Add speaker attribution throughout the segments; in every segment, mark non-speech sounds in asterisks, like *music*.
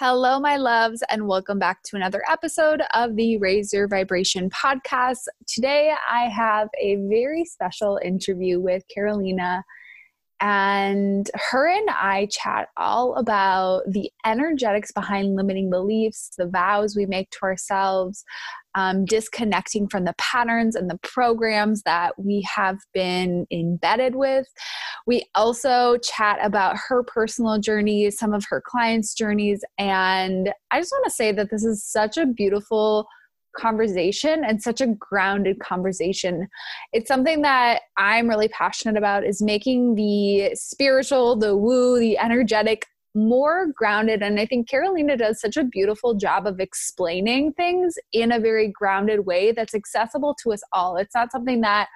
Speaker 1: Hello, my loves, and welcome back to another episode of the Raise Your Vibration podcast. Today, I have a very special interview with Carolina, and her and I chat all about the energetics behind limiting beliefs, the vows we make to ourselves, um, disconnecting from the patterns and the programs that we have been embedded with. We also chat about her personal journeys, some of her clients' journeys, and I just want to say that this is such a beautiful conversation and such a grounded conversation. It's something that I'm really passionate about is making the spiritual, the woo, the energetic more grounded. And I think Carolina does such a beautiful job of explaining things in a very grounded way that's accessible to us all. It's not something that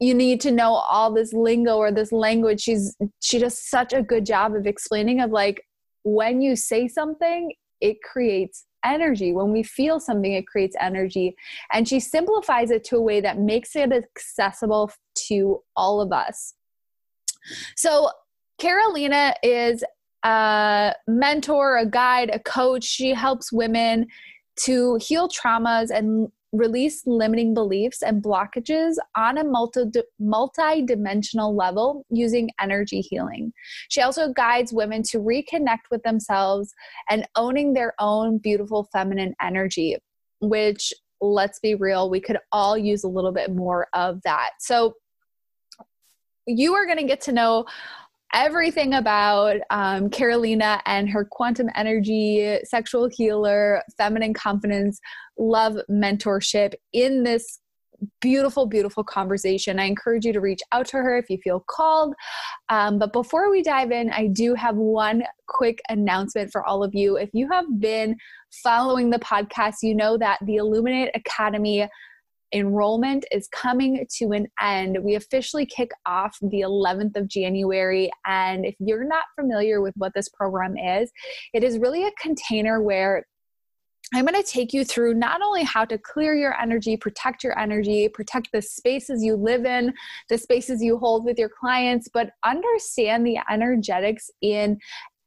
Speaker 1: you need to know all this lingo or this language. She's she does such a good job of explaining of like when you say something, it creates energy. When we feel something, it creates energy. And she simplifies it to a way that makes it accessible to all of us. So Carolina is a mentor, a guide, a coach. She helps women to heal traumas and release limiting beliefs and blockages on a multi multi-dimensional level using energy healing. She also guides women to reconnect with themselves and owning their own beautiful feminine energy, which let's be real, we could all use a little bit more of that. So you are going to get to know everything about um, Carolina and her quantum energy, sexual healer, feminine confidence, love mentorship in this beautiful, beautiful conversation. I encourage you to reach out to her if you feel called. Um, but before we dive in, I do have one quick announcement for all of you. If you have been following the podcast, you know that the Illuminate Academy enrollment is coming to an end. We officially kick off the 11th of January. And if you're not familiar with what this program is, it is really a container where I'm going to take you through not only how to clear your energy, protect your energy, protect the spaces you live in, the spaces you hold with your clients, but understand the energetics in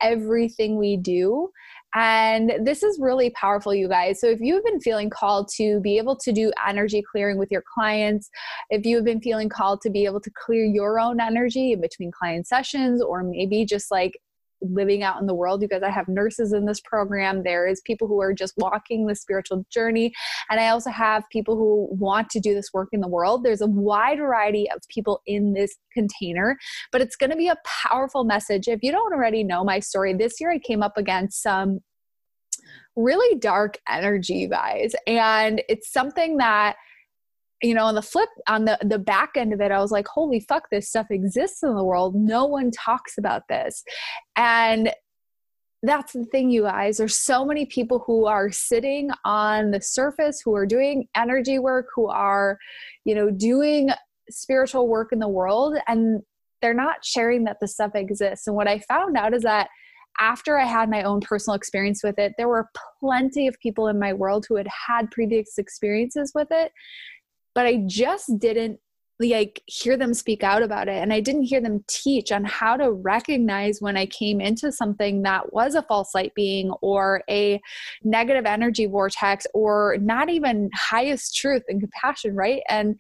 Speaker 1: everything we do and this is really powerful, you guys. So, if you've been feeling called to be able to do energy clearing with your clients, if you've been feeling called to be able to clear your own energy in between client sessions, or maybe just like living out in the world because I have nurses in this program. There is people who are just walking the spiritual journey. And I also have people who want to do this work in the world. There's a wide variety of people in this container, but it's going to be a powerful message. If you don't already know my story, this year I came up against some really dark energy, guys. And it's something that you know on the flip on the the back end of it i was like holy fuck this stuff exists in the world. No one talks about this. And that's the thing you guys. There's so many people who are sitting on the surface who are doing energy work who are you know doing spiritual work in the world and they're not sharing that the stuff exists. And what i found out is that after I had my own personal experience with it, there were plenty of people in my world who had had previous experiences with it, but I just didn't like hear them speak out about it and i didn't hear them teach on how to recognize when i came into something that was a false light being or a negative energy vortex or not even highest truth and compassion right and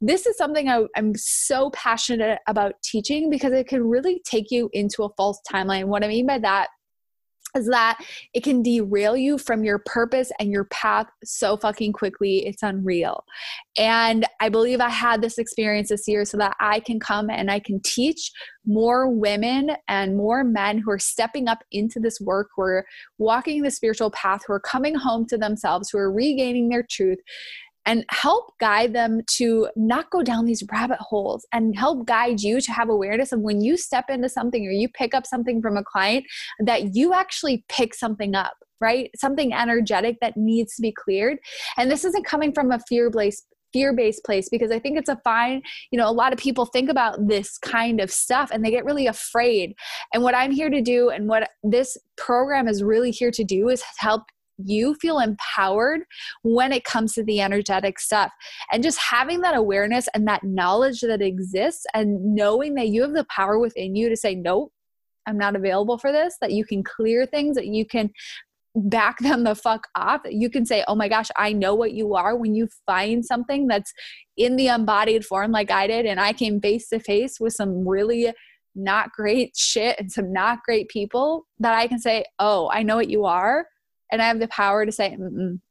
Speaker 1: this is something I, am so passionate about teaching because it can really take you into a false timeline. What I mean by that is that it can derail you from your purpose and your path so fucking quickly. It's unreal. And I believe I had this experience this year so that I can come and I can teach more women and more men who are stepping up into this work, who are walking the spiritual path, who are coming home to themselves, who are regaining their truth, and help guide them to not go down these rabbit holes and help guide you to have awareness of when you step into something or you pick up something from a client that you actually pick something up right? Something energetic that needs to be cleared. And this isn't coming from a fear-based fear-based place because i think it's a fine you know a lot of people think about this kind of stuff and they get really afraid. And what i'm here to do and what this program is really here to do is help you feel empowered when it comes to the energetic stuff. And just having that awareness and that knowledge that exists and knowing that you have the power within you to say, nope, I'm not available for this, that you can clear things, that you can back them the fuck off. You can say, Oh my gosh, I know what you are when you find something that's in the embodied form, like I did, and I came face to face with some really not great shit and some not great people that I can say, Oh, I know what you are. And I have the power to say,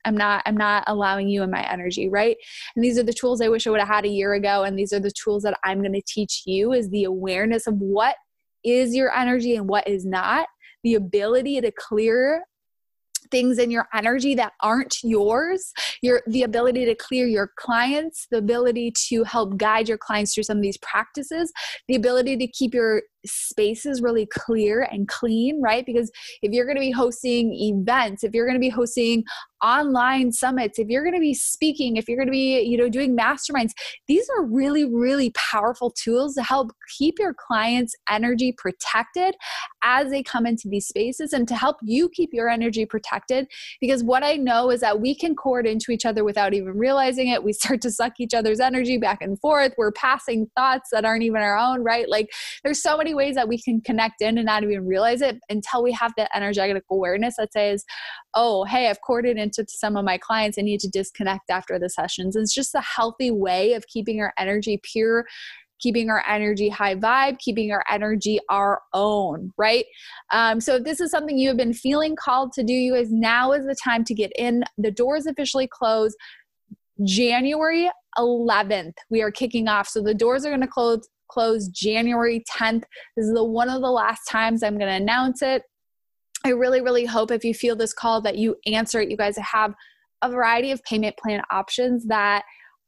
Speaker 1: I'm not, I'm not allowing you in my energy, right? And these are the tools I wish I would have had a year ago. And these are the tools that I'm going to teach you is the awareness of what is your energy and what is not the ability to clear things in your energy that aren't yours your the ability to clear your clients the ability to help guide your clients through some of these practices the ability to keep your spaces really clear and clean, right? Because if you're going to be hosting events, if you're going to be hosting online summits, if you're going to be speaking, if you're going to be, you know, doing masterminds, these are really really powerful tools to help keep your clients' energy protected as they come into these spaces and to help you keep your energy protected because what I know is that we can cord into each other without even realizing it. We start to suck each other's energy back and forth. We're passing thoughts that aren't even our own, right? Like there's so many ways that we can connect in and not even realize it until we have that energetic awareness that says, oh, hey, I've corded into some of my clients. I need to disconnect after the sessions. It's just a healthy way of keeping our energy pure keeping our energy high vibe, keeping our energy our own, right? Um, so if this is something you have been feeling called to do, you guys, now is the time to get in. The doors officially close January 11th. We are kicking off. So the doors are going to close close January 10th. This is the one of the last times I'm going to announce it. I really, really hope if you feel this call that you answer it. You guys have a variety of payment plan options that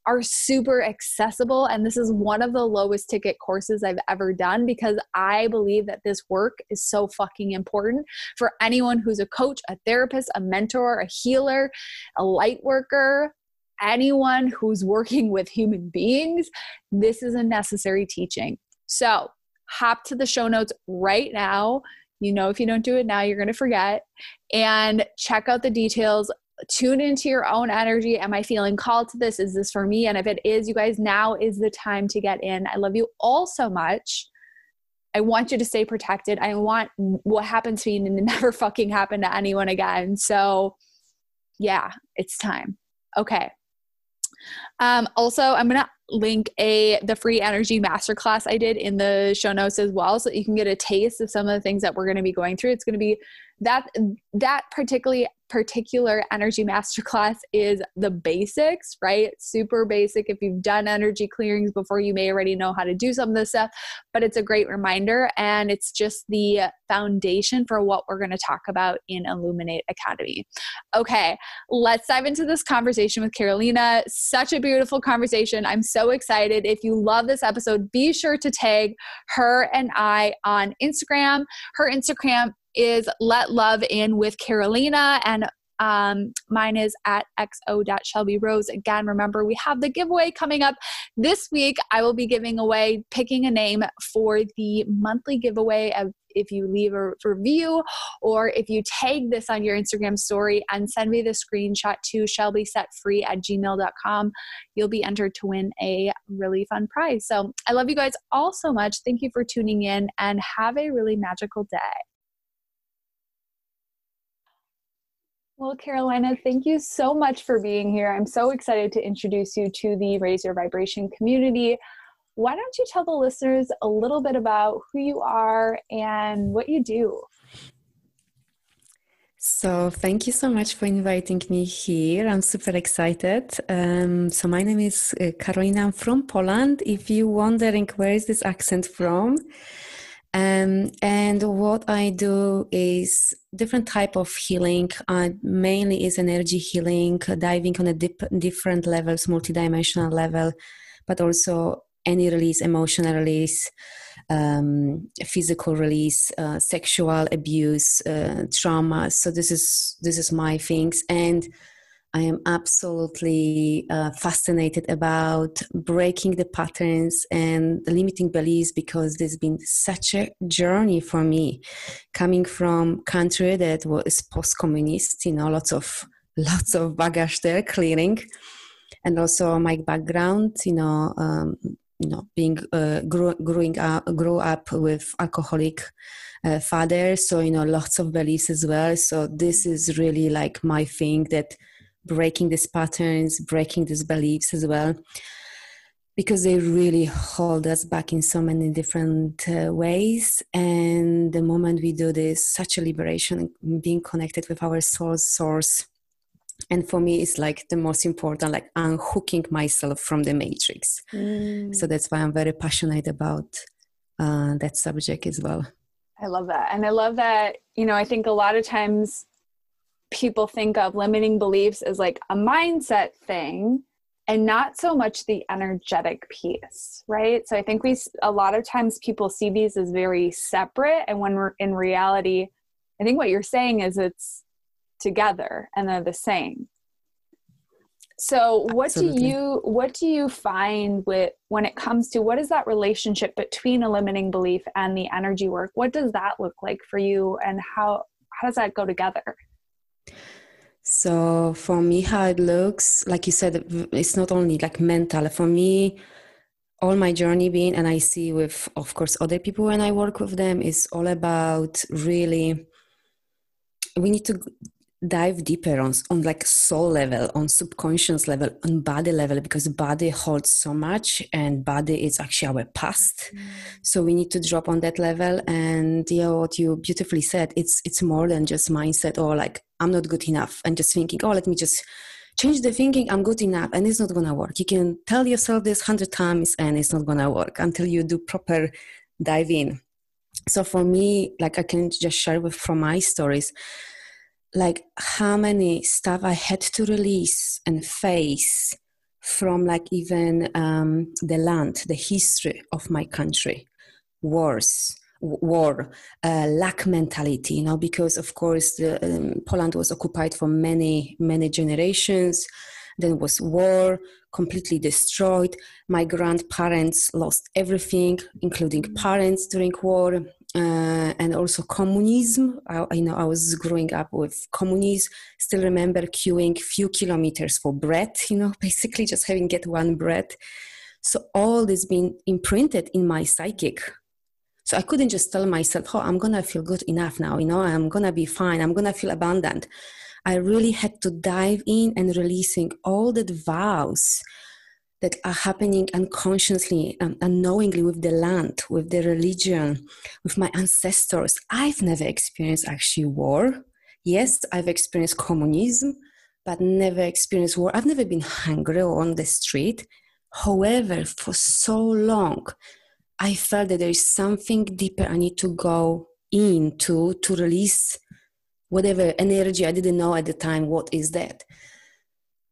Speaker 1: are super accessible. And this is one of the lowest ticket courses I've ever done because I believe that this work is so fucking important for anyone who's a coach, a therapist, a mentor, a healer, a light worker, anyone who's working with human beings, this is a necessary teaching. So hop to the show notes right now. You know, if you don't do it now, you're going to forget. And check out the details. Tune into your own energy. Am I feeling called to this? Is this for me? And if it is, you guys, now is the time to get in. I love you all so much. I want you to stay protected. I want what happened to me to never *laughs* fucking happen to anyone again. So, yeah, it's time. Okay. Um, also, I'm gonna link a the free energy masterclass I did in the show notes as well, so you can get a taste of some of the things that we're gonna be going through. It's gonna be that that particularly particular energy masterclass is the basics, right? Super basic. If you've done energy clearings before, you may already know how to do some of this stuff, but it's a great reminder and it's just the foundation for what we're going to talk about in Illuminate Academy. Okay, let's dive into this conversation with Carolina. Such a beautiful conversation. I'm so excited. If you love this episode, be sure to tag her and I on Instagram. Her Instagram is Let Love In with Carolina, and um, mine is at xo.shelbyrose. Again, remember we have the giveaway coming up this week. I will be giving away, picking a name for the monthly giveaway of if you leave a review or if you tag this on your Instagram story and send me the screenshot to shelbysetfree at gmail.com, you'll be entered to win a really fun prize. So I love you guys all so much. Thank you for tuning in and have a really magical day. Well, Carolina, thank you so much for being here. I'm so excited to introduce you to the Raise Your Vibration community. Why don't you tell the listeners a little bit about who you are and what you do?
Speaker 2: So, thank you so much for inviting me here. I'm super excited. Um, so, my name is uh, Carolina. I'm from Poland. If you're wondering where is this accent from, um, and what I do is different type of healing. Uh, mainly is energy healing, diving on a dip, different levels, multidimensional level, but also any release, emotional release, um, physical release, uh, sexual abuse, uh, trauma. So this is this is my things and I am absolutely uh, fascinated about breaking the patterns and the limiting beliefs because there's been such a journey for me coming from a country that was post-communist, you know, lots of *laughs* lots of baggage there clearing, and also my background, you know, um, you know being uh, grow, growing up grow up with alcoholic uh, father so you know lots of beliefs as well. So this is really like my thing that breaking these patterns breaking these beliefs as well because they really hold us back in so many different uh, ways. And the moment we do this such a liberation being connected with our soul source. And for me it's like the most important like unhooking myself from the matrix. Mm. so that's why i'm very passionate about uh, that subject as well.
Speaker 1: I love that. And i love that you know i think a lot of times people think of limiting beliefs as like a mindset thing and not so much the energetic piece right? So i think we a lot of times people see these as very separate and when we're in reality i think what you're saying is it's together and they're the same. So what Absolutely. do you what do you find with when it comes to what is that relationship between a limiting belief and the energy work? What does that look like for you and how how does that go together
Speaker 2: so for me how it looks like you said it's not only like mental. For me all my journey being and i see with of course other people when i work with them is all about really we need to dive deeper on, on like soul level on subconscious level on body level because body holds so much and body is actually our past. Mm. so we need to drop on that level. And yeah what you beautifully said it's it's more than just mindset or like i'm not good enough. And just thinking oh let me just change the thinking. I'm good enough and it's not gonna work. You can tell yourself this hundred times and it's not gonna work until you do proper dive in. So for me like i can just share with from my stories like how many stuff I had to release and face from like even um, the land, the history of my country, wars, war, uh, lack mentality, you know, because of course the, um, Poland was occupied for many, many generations. Then was war, completely destroyed. My grandparents lost everything, including parents during war uh, and also communism. I, I, know I was growing up with communism. Still remember queuing few kilometers for bread. You know, *laughs* basically just having get one bread. So all this been imprinted in my psychic. So I couldn't just tell myself, "Oh, I'm gonna feel good enough now. You know, I'm gonna be fine. I'm gonna feel abundant." I really had to dive in and releasing all the vows that are happening unconsciously, um, unknowingly with the land, with the religion, with my ancestors. I've never experienced actually war. Yes, I've experienced communism, but never experienced war. I've never been hungry or on the street. However, for so long, I felt that there is something deeper I need to go into to release whatever energy I didn't know at the time what is that.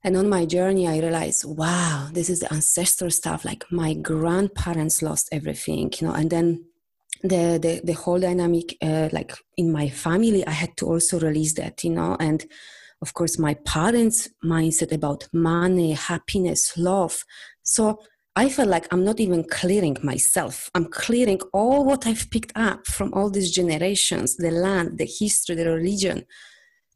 Speaker 2: And on my journey, I realized, wow, this is the ancestor stuff. Like my grandparents lost everything, you know, and then the the, the whole dynamic, uh, like in my family, I had to also release that, you know, and of course, my parents' mindset about money, happiness, love. So I felt like I'm not even clearing myself. I'm clearing all what I've picked up from all these generations, the land, the history, the religion.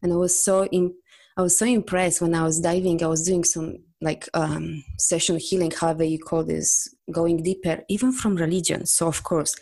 Speaker 2: And I was so in, I was so impressed when I was diving. I was doing some like um, session healing, however you call this, going deeper, even from religion. So of course,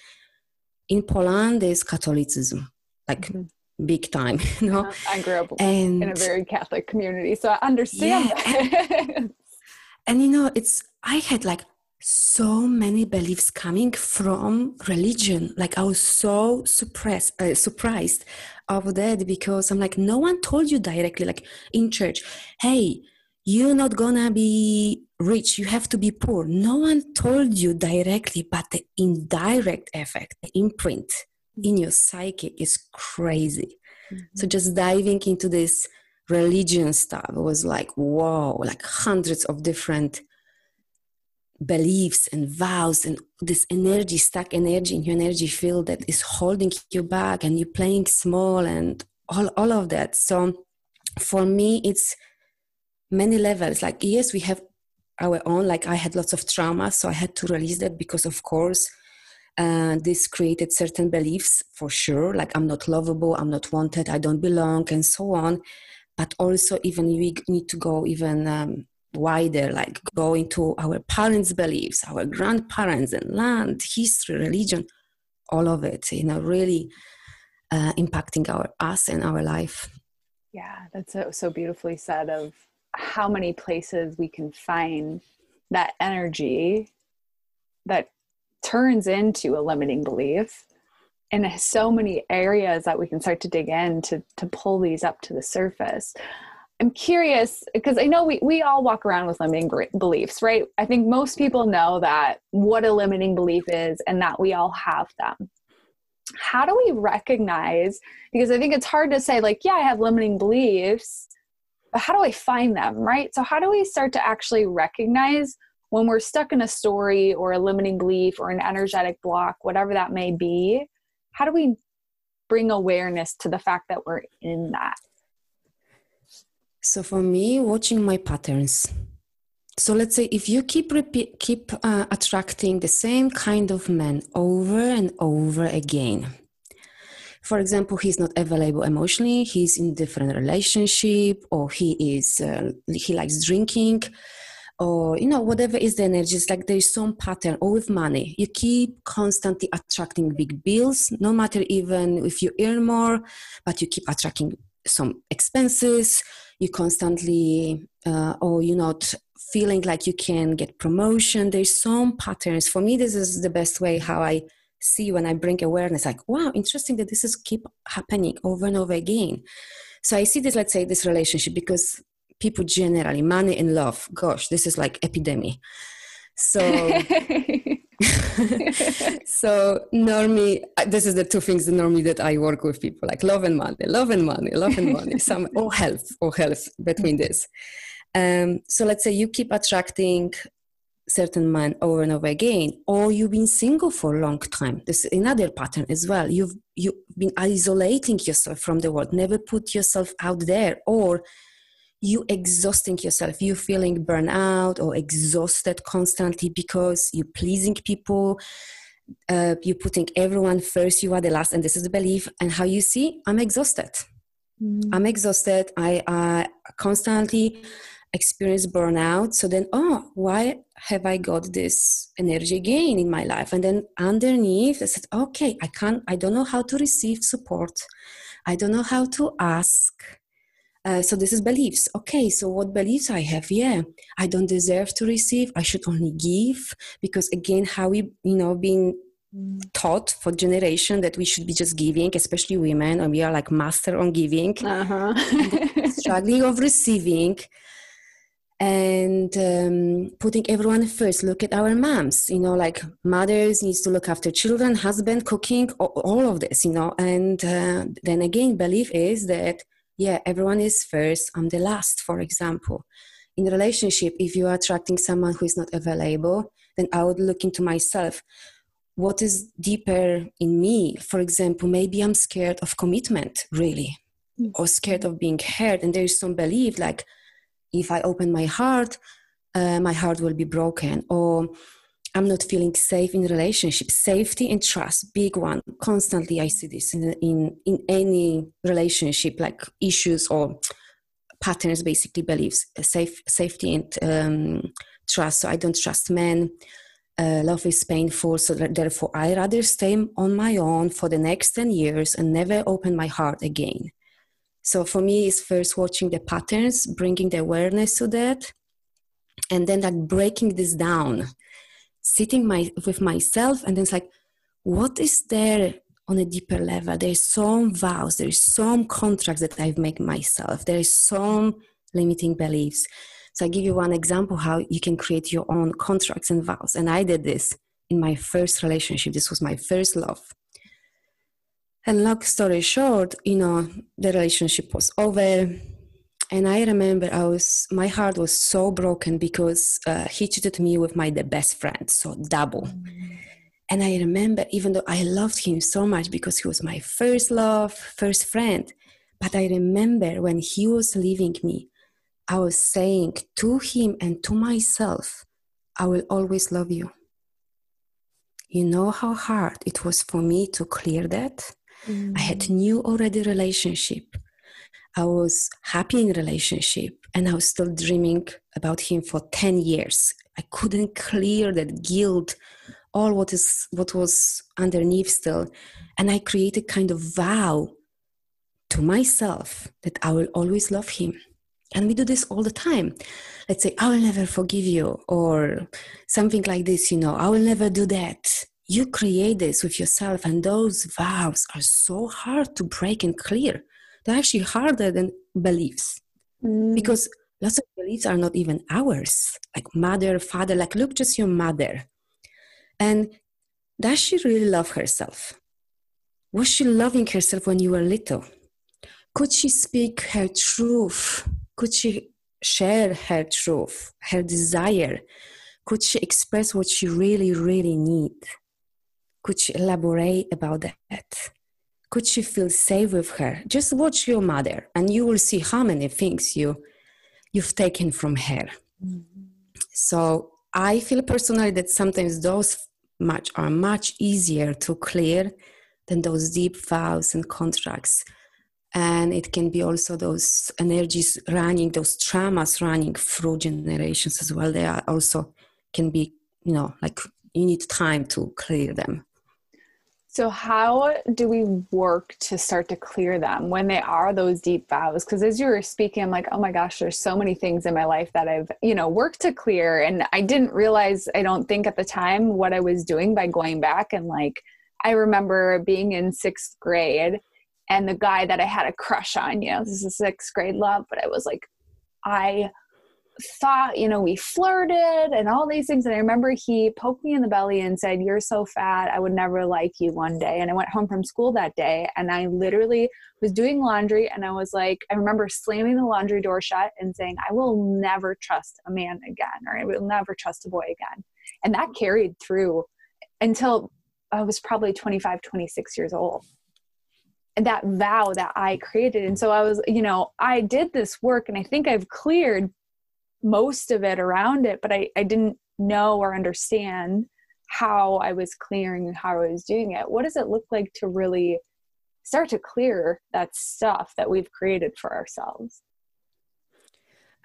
Speaker 2: in Poland there's Catholicism, like mm-hmm. big time. *laughs* You know,
Speaker 1: I grew up and, in a very Catholic community, so I understand. Yeah,
Speaker 2: and, *laughs* and you know, it's I had like so many beliefs coming from religion. Like I was so suppressed, uh, surprised of that because I'm like, no one told you directly, like in church, hey, you're not gonna be rich, you have to be poor. No one told you directly, but the indirect effect, the imprint in your psyche is crazy. Mm-hmm. So just diving into this religion stuff was like, whoa, like hundreds of different beliefs and vows and this energy stuck energy in your energy field that is holding you back and you're playing small and all, all of that. So for me it's many levels. Like yes we have our own like i had lots of trauma so i had to release that because of course uh, this created certain beliefs for sure. Like i'm not lovable i'm not wanted i don't belong and so on. But also even we need to go even um, wider, like going to our parents' beliefs, our grandparents, and land, history, religion, all of it, you know, really uh, impacting our us and our life.
Speaker 1: Yeah, that's so, so beautifully said. Of how many places we can find that energy that turns into a limiting belief and so many areas that we can start to dig in to, to pull these up to the surface i'm curious because i know we, we all walk around with limiting beliefs right? I think most people know that what a limiting belief is and that we all have them. How do we recognize because i think it's hard to say like yeah i have limiting beliefs but how do i find them right? So how do we start to actually recognize when we're stuck in a story or a limiting belief or an energetic block whatever that may be how do we bring awareness to the fact that we're in that
Speaker 2: so for me watching my patterns. So let's say if you keep repeat, keep uh, attracting the same kind of man over and over again. For example he's not available emotionally he's in different relationship or he is uh, he likes drinking or you know whatever is the energy it's like there's some pattern. Or with money you keep constantly attracting big bills no matter even if you earn more but you keep attracting some expenses you constantly uh, or you're not feeling like you can get promotion. There's some patterns. For me this is the best way how i see when i bring awareness like wow interesting that this is keep happening over and over again. So i see this let's say this relationship because people generally money and love gosh this is like epidemic so *laughs* so normally this is the two things normally that i work with people like love and money love and money love and money some *laughs* or health or health between this. Um, so let's say you keep attracting certain man over and over again or you've been single for a long time. This is another pattern as well. You've you've been isolating yourself from the world never put yourself out there or you exhausting yourself. You feeling burnout or exhausted constantly because you're pleasing people uh, you're putting everyone first you are the last and this is the belief. And how you see i'm exhausted. Mm. i'm exhausted. I uh, constantly experience burnout. So then oh why have i got this energy gain in my life? And then underneath i said okay i can't i don't know how to receive support. I don't know how to ask uh, so this is beliefs. Okay, so what beliefs I have? Yeah, I don't deserve to receive. I should only give because again, how we you know being taught for generation that we should be just giving, especially women, and we are like master on giving, uh-huh. *laughs* struggling of receiving and um, putting everyone first look at our moms you know like mothers needs to look after children husband cooking all, of this you know and uh, then again belief is that yeah everyone is first. I'm the last for example. In relationship if you are attracting someone who is not available then i would look into myself. What is deeper in me? For example maybe i'm scared of commitment really mm-hmm. or scared of being hurt. And there is some belief like if i open my heart uh, my heart will be broken or I'm not feeling safe in relationship. Safety and trust, big one. Constantly, I see this in in, in any relationship, like issues or patterns, basically beliefs. Safe, safety and um, trust. So I don't trust men. Uh, love is painful, so therefore I rather stay on my own for the next ten years and never open my heart again. So for me, it's first watching the patterns, bringing the awareness to that, and then like breaking this down sitting my with myself and then it's like what is there on a deeper level? There's some vows there's some contracts that i've made myself. There's some limiting beliefs. So i give you one example how you can create your own contracts and vows. And i did this in my first relationship. This was my first love. And long story short you know the relationship was over and I remember I was my heart was so broken because uh, he cheated me with my the best friend, so double. Mm. And I remember, even though I loved him so much because he was my first love, first friend, but I remember when he was leaving me, I was saying to him and to myself, I will always love you. You know how hard it was for me to clear that? Mm. I had mm. new already relationship I was happy in relationship and I was still dreaming about him for 10 years. I couldn't clear that guilt, all what is what was underneath still. And I created kind of vow to myself that I will always love him. And we do this all the time. Let's say, I will never forgive you, or something like this, you know, I will never do that. You create this with yourself, and those vows are so hard to break and clear. They're actually harder than beliefs mm. because lots of beliefs are not even ours, like mother, father, like, look, just your mother. And does she really love herself? Was she loving herself when you were little? Could she speak her truth? Could she share her truth, her desire? Could she express what she really, really need Could she elaborate about that? Could she feel safe with her? Just watch your mother, and you will see how many things you you've taken from her. Mm-hmm. So I feel personally that sometimes those much are much easier to clear than those deep vows and contracts and it can be also those energies running those traumas running through generations as well they are also can be you know like you need time to clear them
Speaker 1: so how do we work to start to clear them when they are those deep vows? Because as you were speaking i'm like oh my gosh there's so many things in my life that i've you know worked to clear. And i didn't realize i don't think at the time what i was doing by going back and like i remember being in sixth grade and the guy that I had a crush on, you know, this is sixth grade love, but I was like, I thought, you know, we flirted and all these things. And I remember he poked me in the belly and said, You're so fat, I would never like you one day. And I went home from school that day and I literally was doing laundry and I was like, I remember slamming the laundry door shut and saying, I will never trust a man again, or I will never trust a boy again. And that carried through until I was probably 25, 26 years old And that vow that I created. And so I was, you know, I did this work and I think I've cleared most of it around it, but I, I didn't know or understand how I was clearing and how I was doing it. What does it look like to really start to clear that stuff that we've created for ourselves?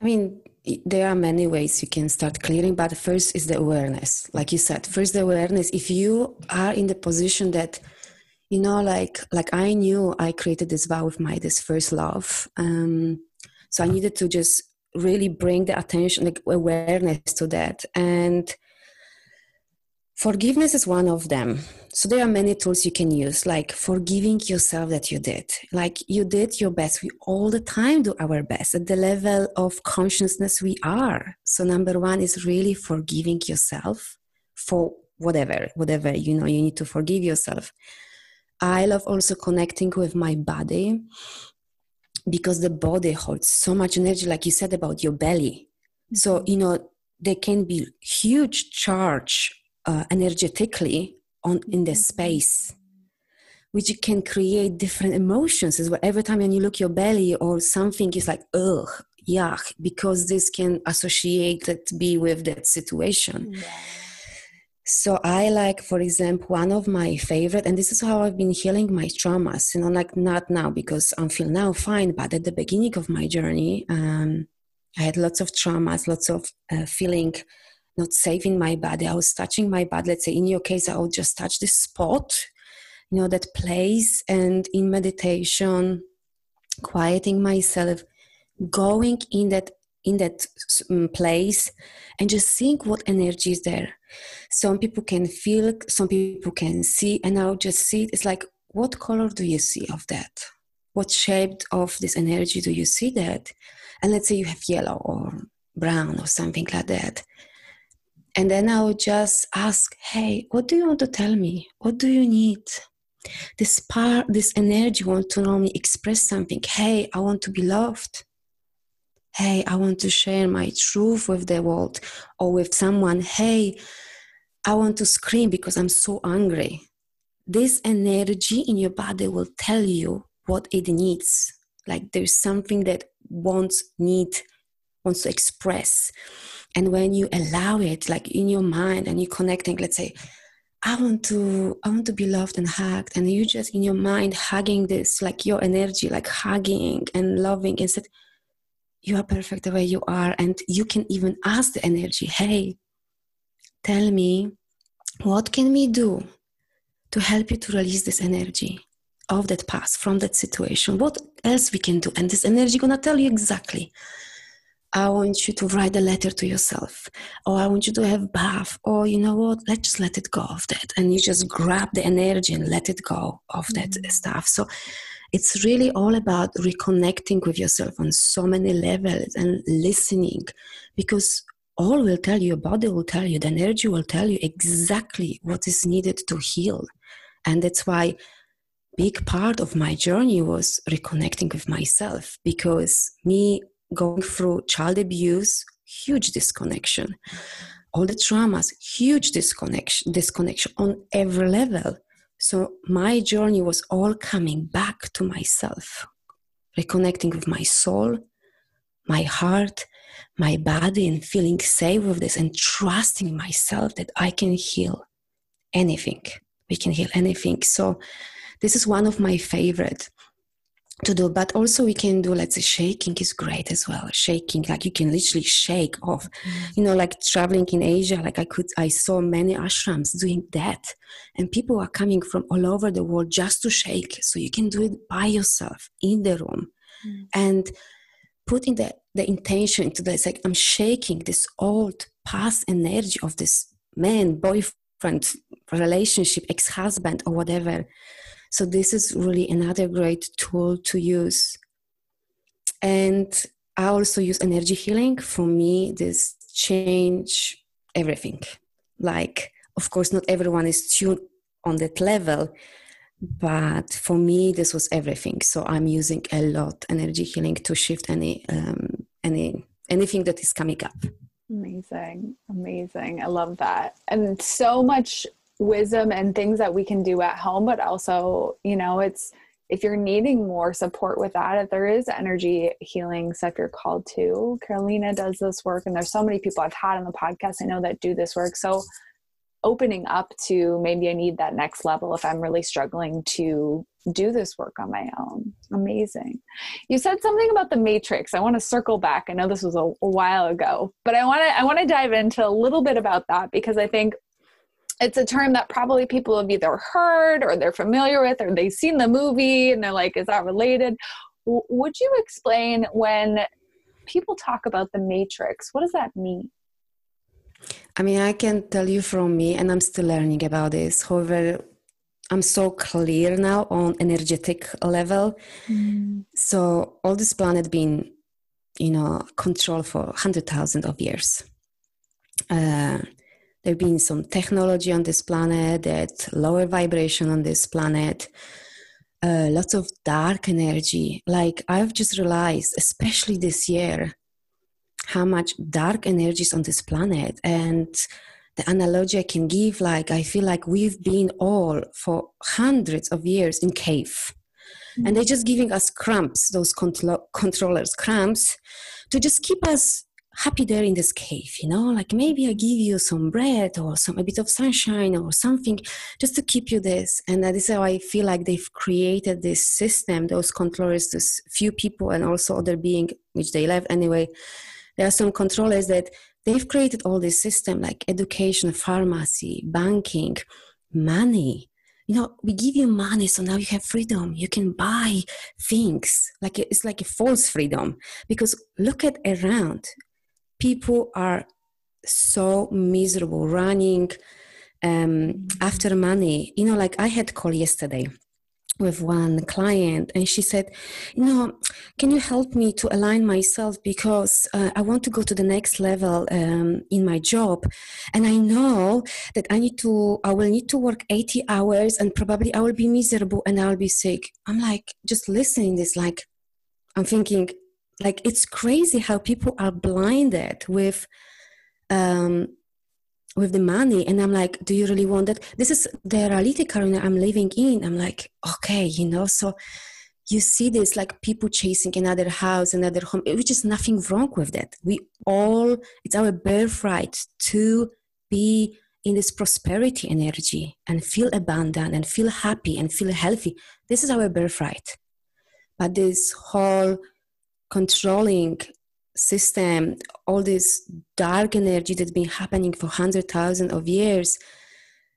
Speaker 2: I mean, there are many ways you can start clearing, but first is the awareness. Like you said, first the awareness. If you are in the position that you know like like i knew i created this vow with my this first love um so i needed to just really bring the attention like awareness to that. And forgiveness is one of them. So there are many tools you can use like forgiving yourself that you did. Like you did your best. We all the time do our best at the level of consciousness we are. So number one is really forgiving yourself for whatever whatever you know you need to forgive yourself. I love also connecting with my body because the body holds so much energy, like you said about your belly. So, mm-hmm. you know, there can be huge charge uh, energetically on in the mm-hmm. space which can create different emotions as well every time when you look your belly or something is like ugh yuck because this can associate it be with that situation yeah. So I like, for example, one of my favorite, and this is how I've been healing my traumas. You know, like not now because I'm feel now fine, but at the beginning of my journey, um, I had lots of traumas, lots of uh, feeling not safe in my body. I was touching my body. Let's say in your case, I would just touch this spot, you know, that place, and in meditation, quieting myself, going in that in that um, place and just seeing what energy is there. Some people can feel some people can see and i'll just see it. it's like what color do you see of that? What shape of this energy do you see that? And let's say you have yellow or brown or something like that. And then i would just ask hey what do you want to tell me? What do you need? This part this energy want to normally express something. Hey i want to be loved hey i want to share my truth with the world or with someone. Hey i want to scream because i'm so angry. This energy in your body will tell you what it needs. Like there's something that wants need wants to express. And when you allow it like in your mind and you're connecting let's say i want to i want to be loved and hugged and you just in your mind hugging this like your energy like hugging and loving and said you are perfect the way you are and you can even ask the energy hey tell me what can we do to help you to release this energy of that past from that situation? What else we can do? And this energy gonna tell you exactly i want you to write a letter to yourself or i want you to have bath or you know what? Let's just let it go of that. And you just grab the energy and let it go of that mm-hmm. stuff. So it's really all about reconnecting with yourself on so many levels and listening because all will tell you, your body will tell you, the energy will tell you exactly what is needed to heal. And that's why big part of my journey was reconnecting with myself because me going through child abuse, huge disconnection. All the traumas, huge disconnection, disconnection on every level. So my journey was all coming back to myself, reconnecting with my soul, my heart, my body, and feeling safe with this and trusting myself that I can heal anything. We can heal anything. So this is one of my favorite to do but also we can do let's say shaking is great as well. Shaking like you can literally shake off. Mm-hmm. you know like traveling in asia like i could i saw many ashrams doing that. And people are coming from all over the world just to shake. So you can do it by yourself in the room. Mm-hmm. and putting the, the intention into this like i'm shaking this old past energy of this man boyfriend relationship ex-husband or whatever so this is really another great tool to use. And I also use energy healing. For me, this change everything. Like, of course, not everyone is tuned on that level, but for me, this was everything. So I'm using a lot energy healing to shift any um, any anything that is coming up.
Speaker 1: Amazing, amazing. I love that, and so much wisdom and things that we can do at home but also you know it's if you're needing more support with that if there is energy healing stuff you're called to. Carolina does this work and there's so many people i've had on the podcast i know that do this work. So opening up to maybe i need that next level if i'm really struggling to do this work on my own. Amazing. You said something about the matrix. I want to circle back. I know this was a, a while ago but i want to i want to dive into a little bit about that because i think it's a term that probably people have either heard or they're familiar with or they've seen the movie and they're like is that related? W- would you explain when people talk about the matrix what does that mean?
Speaker 2: I mean i can tell you from me and i'm still learning about this. However i'm so clear now on energetic level. Mm. so all this planet been you know controlled for 100000 of years. Uh, there have been some technology on this planet that lower vibration on this planet uh, lots of dark energy. Like i've just realized especially this year how much dark energy is on this planet. And the analogy i can give like i feel like we've been all for hundreds of years in cave. Mm-hmm. and they're just giving us cramps those control- controllers cramps to just keep us happy there in this cave you know? Like maybe i give you some bread or some a bit of sunshine or something just to keep you this. And that is how i feel like they've created this system those controllers this few people and also other being which they left. Anyway there are some controllers that they've created all this system like education pharmacy banking money. You know we give you money so now you have freedom. You can buy things. Like it's like a false freedom because look at around people are so miserable running um, after money. You know, like I had call yesterday with one client and she said you know can you help me to align myself because uh, i want to go to the next level um, in my job? And i know that i need to i will need to work 80 hours and probably i will be miserable and i'll be sick. I'm like just listening this. Like i'm thinking like it's crazy how people are blinded with um with the money. And i'm like do you really want that? This is the reality Carolina i'm living in. I'm like okay you know so you see this like people chasing another house another home which is nothing wrong with that. We all it's our birthright to be in this prosperity energy and feel abundant and feel happy and feel healthy. This is our birthright. But this whole controlling system, all this dark energy that's been happening for hundred thousand of years,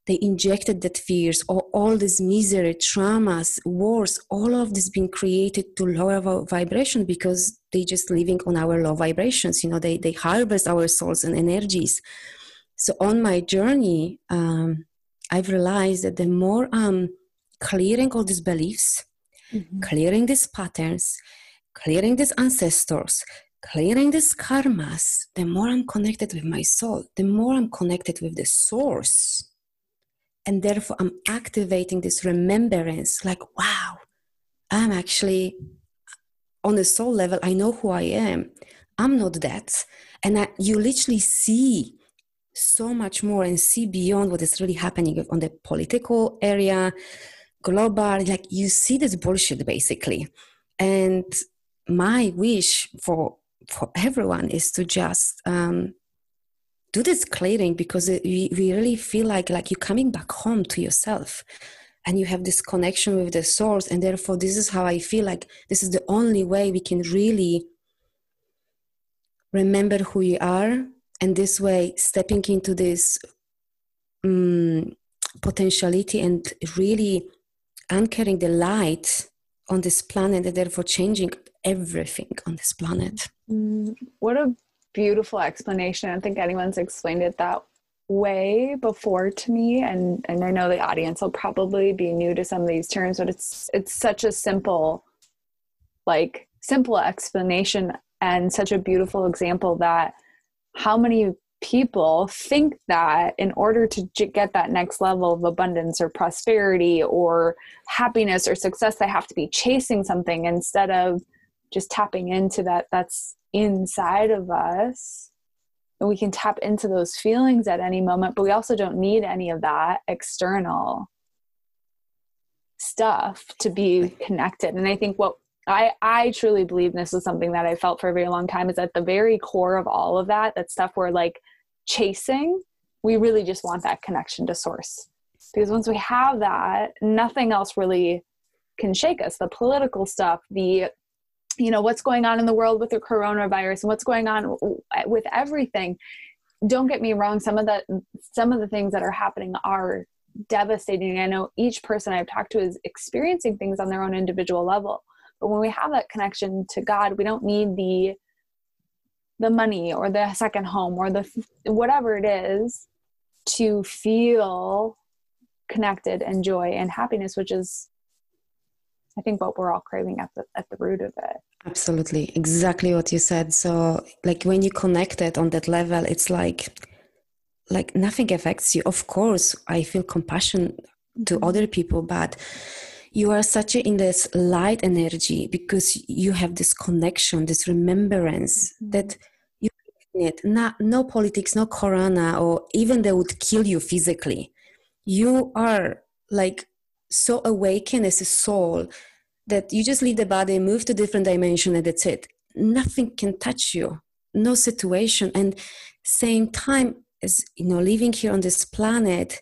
Speaker 2: they injected that fears or all this misery, traumas, wars, all of this being created to lower our vibration because they just living on our low vibrations. You know, they they harvest our souls and energies. So on my journey, um, I've realized that the more I'm clearing all these beliefs, mm-hmm. clearing these patterns, clearing these ancestors, clearing these karmas, the more I'm connected with my soul, the more I'm connected with the source. And therefore, I'm activating this remembrance like, wow, I'm actually on the soul level, I know who I am. I'm not that. And I, you literally see so much more and see beyond what is really happening on the political area, global. Like you see this bullshit basically. And my wish for for everyone is to just um, do this clearing because it, we, we really feel like like you're coming back home to yourself and you have this connection with the source and therefore this is how i feel like this is the only way we can really remember who you are and this way stepping into this um, potentiality and really anchoring the light on this planet and therefore changing everything on this planet.
Speaker 1: Mm, what a beautiful explanation. I don't think anyone's explained it that way before to me and and i know the audience will probably be new to some of these terms but it's it's such a simple like simple explanation and such a beautiful example that how many people think that in order to get that next level of abundance or prosperity or happiness or success they have to be chasing something instead of just tapping into that that's inside of us and we can tap into those feelings at any moment but we also don't need any of that external stuff to be connected and i think what I, I truly believe this is something that I felt for a very long time is at the very core of all of that, that stuff we're like chasing, we really just want that connection to source. Because once we have that, nothing else really can shake us. The political stuff, the you know what's going on in the world with the coronavirus and what's going on with everything. Don't get me wrong some of the some of the things that are happening are devastating. I know each person i've talked to is experiencing things on their own individual level. But when we have that connection to God, we don't need the the money or the second home or the whatever it is to feel connected and joy and happiness, which is I think what we're all craving at the at the root of it.
Speaker 2: Absolutely. Exactly what you said. So like when you connect it on that level, it's like like nothing affects you. Of course, I feel compassion to mm-hmm. other people, but you are such a, in this light energy because you have this connection this remembrance mm-hmm. that you need not, no politics no corona or even they would kill you physically you are like so awakened as a soul that you just leave the body move to different dimension and that's it nothing can touch you no situation and same time as you know living here on this planet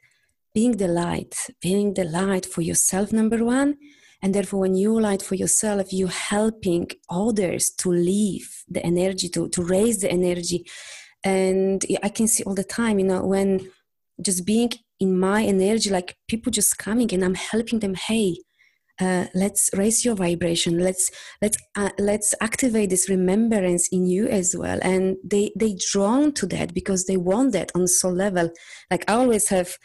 Speaker 2: being the light, being the light for yourself, number one. And therefore, when you light for yourself, you helping others to live the energy, to, to raise the energy. And I can see all the time, you know, when just being in my energy, like people just coming and I'm helping them, hey, uh, let's raise your vibration. Let's let's uh, let's activate this remembrance in you as well. And they they drawn to that because they want that on soul level. Like i always have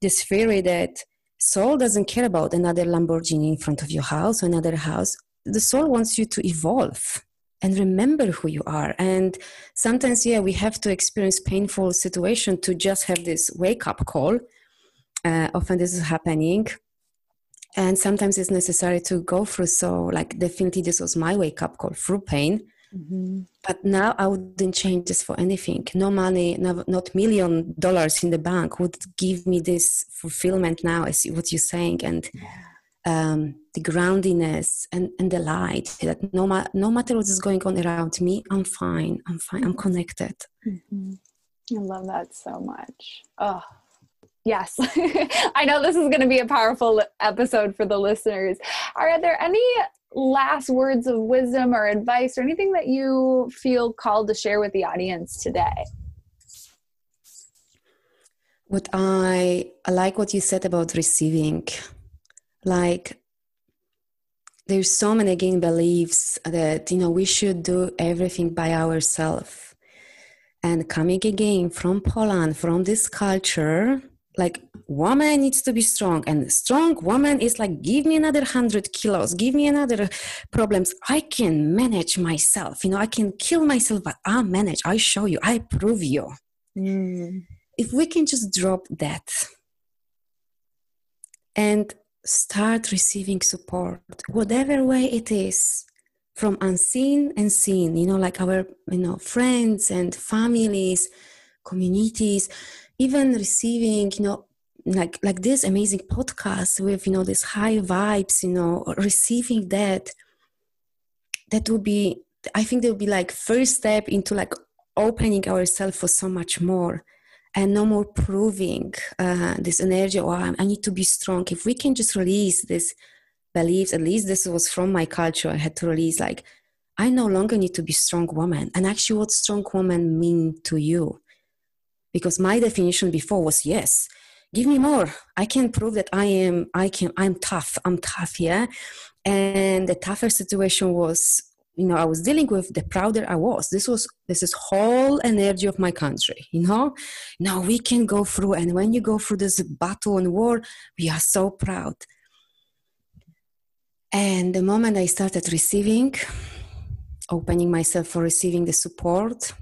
Speaker 2: this theory that soul doesn't care about another Lamborghini in front of your house or another house. The soul wants you to evolve and remember who you are. And sometimes, yeah, we have to experience painful situation to just have this wake up call. Uh, often this is happening. And sometimes it's necessary to go through. So, like, definitely, this was my wake up call through pain Mm-hmm. But now I wouldn't change this for anything. No money, no, not million dollars in the bank would give me this fulfillment now, as what you're saying, and um, the groundiness and, and the light. That no, ma- no matter what is going on around me, I'm fine. I'm fine. I'm connected.
Speaker 1: Mm-hmm. I love that so much. Oh, yes. *laughs* I know this is going to be a powerful episode for the listeners. Are there any last words of wisdom or advice or anything that you feel called to share with the audience today?
Speaker 2: What I, I like what you said about receiving. Like there's so many again beliefs that you know we should do everything by ourselves and coming again from poland from this culture like woman needs to be strong. And strong woman is like give me another 100 kilos give me another problems. I can manage myself. You know i can kill myself but i'll manage. I show you. I prove you. Mm. if we can just drop that. And start receiving support, whatever way it is, from unseen and seen, you know, like our, you know, friends and families, communities, even receiving, you know, like like this amazing podcast with you know this high vibes you know receiving that that would be i think that would be like first step into like opening ourselves for so much more and no more proving uh, this energy or oh, I need to be strong. If we can just release this beliefs, at least this was from my culture. I had to release like, I no longer need to be strong woman. And actually, what strong woman mean to you? Because my definition before was yes, give me more. I can prove that I am. I can. I'm tough. I'm tough. Yeah. And the tougher situation was you know i was dealing with the prouder i was. This was this is whole energy of my country you know? Now we can go through and when you go through this battle and war we are so proud. And the moment i started receiving opening myself for receiving the support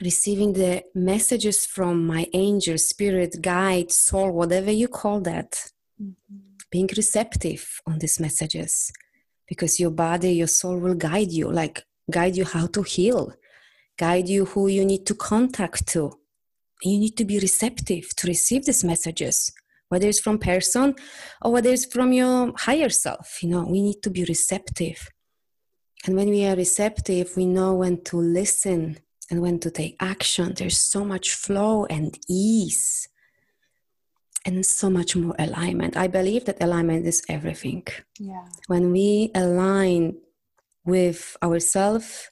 Speaker 2: receiving the messages from my angel spirit guide soul whatever you call that mm-hmm. being receptive on these messages because your body your soul will guide you like guide you how to heal guide you who you need to contact to. You need to be receptive to receive these messages whether it's from person or whether it's from your higher self you know we need to be receptive. And when we are receptive we know when to listen and when to take action. There's so much flow and ease and so much more alignment. I believe that alignment is everything.
Speaker 1: Yeah.
Speaker 2: When we align with ourselves,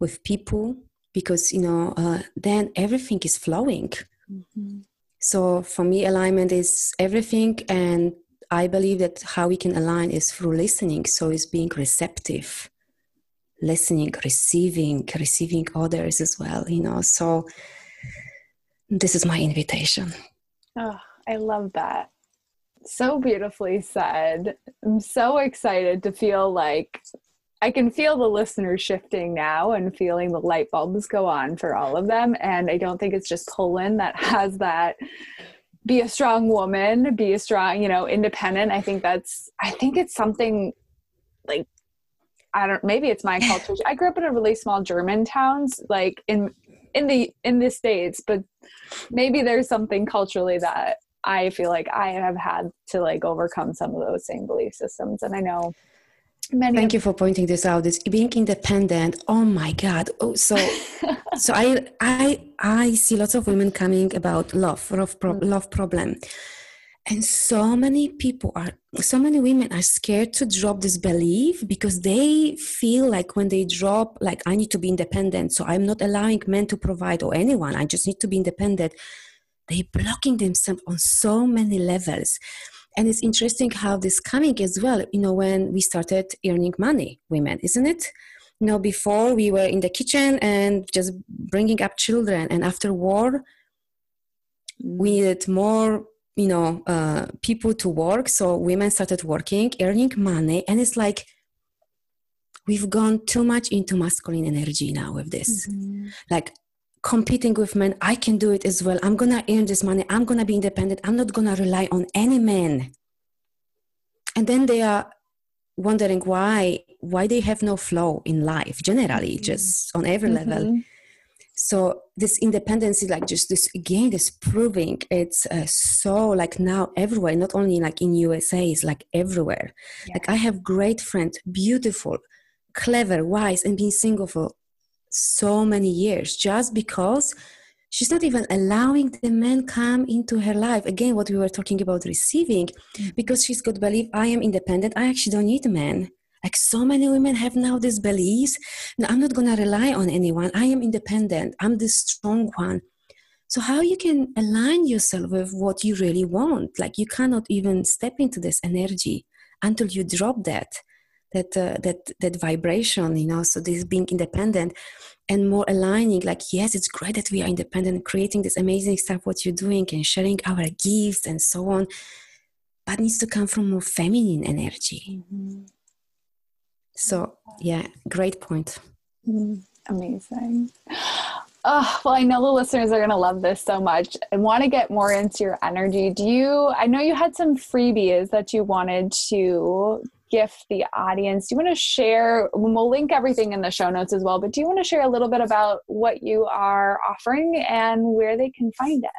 Speaker 2: with people, because you know, uh, then everything is flowing. Mm-hmm. So for me, alignment is everything, and I believe that how we can align is through listening. So it's being receptive, listening, receiving, receiving others as well. You know, so this is my invitation.
Speaker 1: Oh I love that. So beautifully said. I'm so excited to feel like I can feel the listeners shifting now and feeling the light bulbs go on for all of them. And I don't think it's just Poland that *laughs* has that be a strong woman, be a strong, you know, independent. I think that's, I think it's something like, I don't, maybe it's my *laughs* culture. I grew up in a really small German towns, like in, in the, in the States, but maybe there's something culturally that I feel like I have had to like overcome some of those same belief systems. And I know
Speaker 2: many Thank you for pointing this out. This being independent. Oh my God. Oh, so *laughs* so I I I see lots of women coming about love, love, pro- mm. love problem. And so many people are, so many women are scared to drop this belief because they feel like when they drop, like, I need to be independent. So I'm not allowing men to provide or anyone. I just need to be independent they're blocking themselves on so many levels. And it's interesting how this coming as well you know when we started earning money women isn't it? You know before we were in the kitchen and just bringing up children and after war we needed more you know uh, people to work. So women started working earning money and it's like we've gone too much into masculine energy now with this. Mm-hmm. like competing with men i can do it as well i'm gonna earn this money i'm gonna be independent i'm not gonna rely on any man and then they are wondering why why they have no flow in life generally mm-hmm. just on every mm-hmm. level so this independence is like just this again this proving it's uh, so like now everywhere not only like in usa it's like everywhere yeah. like i have great friends beautiful clever wise and being single for so many years just because she's not even allowing the man come into her life. Again what we were talking about receiving mm-hmm. because she's got believe i am independent. I actually don't need a man like so many women have now this belief no, i'm not to rely on anyone. I am independent. I'm the strong one. So how you can align yourself with what you really want? Like you cannot even step into this energy until you drop that that uh, that that vibration you know so this being independent and more aligning like yes it's great that we are independent creating this amazing stuff what you're doing and sharing our gifts and so on but needs to come from more feminine energy mm-hmm. so yeah great point
Speaker 1: mm, amazing Oh, well, I know the listeners are going to love this so much and want to get more into your energy. Do you, I know you had some freebies that you wanted to gift the audience. Do you want to share? We'll link everything in the show notes as well, but do you want to share a little bit about what you are offering and where they can find it?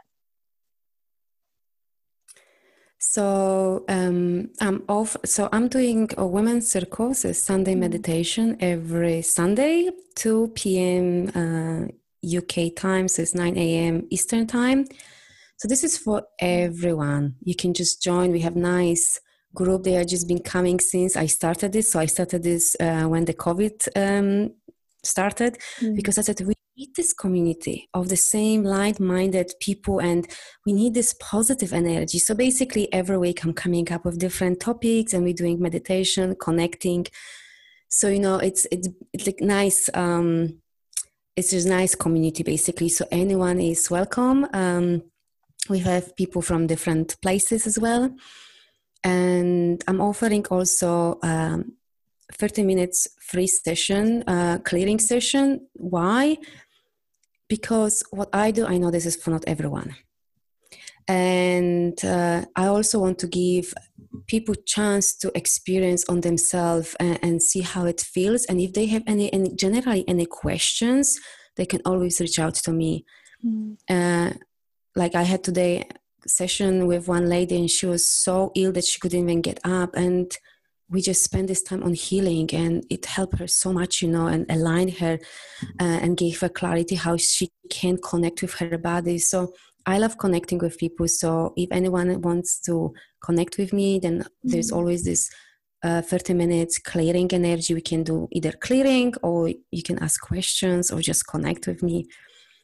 Speaker 2: So um, I'm off. So I'm doing a women's circles, a Sunday mm-hmm. meditation every Sunday, 2 p.m. Uh, UK time, so it's 9 a.m. Eastern time. So this is for everyone. You can just join. We have nice group they are just been coming since i started this. So i started this uh, when the covid um, started mm. because i said we need this community of the same like-minded people and we need this positive energy. So basically every week i'm coming up with different topics and we're doing meditation connecting. So you know it's it's it's like nice um it's just nice community basically. So anyone is welcome. Um we have people from different places as well and i'm offering also um, 30 minutes free session uh, clearing session. Why? Because what i do i know this is for not everyone. And uh, i also want to give people chance to experience on themselves and, and, see how it feels. And if they have any, any generally any questions they can always reach out to me. Mm. uh, like i had today session with one lady and she was so ill that she couldn't even get up. And we just spent this time on healing and it helped her so much you know and aligned her uh, and gave her clarity how she can connect with her body. So i love connecting with people. So if anyone wants to connect with me then mm-hmm. there's always this uh, 30 minutes clearing energy. We can do either clearing or you can ask questions or just connect with me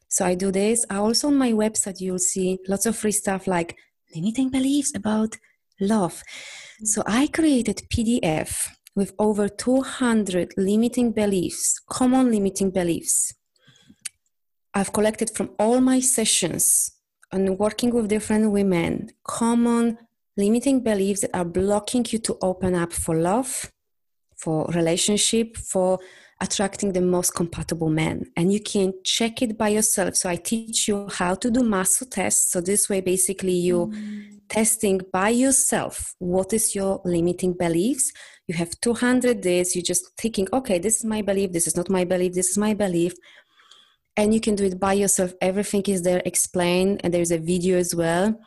Speaker 2: so I do this. I also on my website you'll see lots of free stuff like limiting beliefs about love. Mm. So I created PDF with over 200 limiting beliefs, common limiting beliefs. I've collected from all my sessions and working with different women, common limiting beliefs that are blocking you to open up for love, for relationship, for attracting the most compatible men. And you can check it by yourself. So i teach you how to do muscle tests. So this way basically you mm. testing by yourself what is your limiting beliefs. You have 200 days. You're just thinking okay this is my belief. This is not my belief. This is my belief. And you can do it by yourself. Everything is there explained and there's a video as well.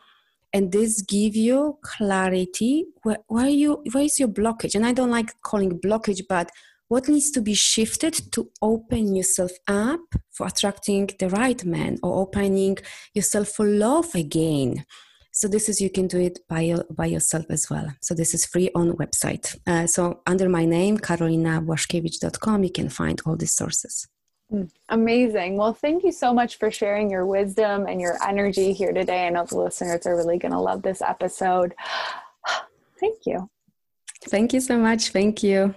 Speaker 2: And this give you clarity. Where, where you where is your blockage? And i don't like calling blockage but what needs to be shifted to open yourself up for attracting the right man or opening yourself for love again so this is you can do it by, by yourself as well so this is free on website uh, so under my name karolinabłaszkiewicz.com you can find all these sources
Speaker 1: hmm. Amazing. Well, thank you so much for sharing your wisdom and your energy here today. I know the listeners are really going to love this episode. *sighs* Thank you.
Speaker 2: Thank you so much. Thank you.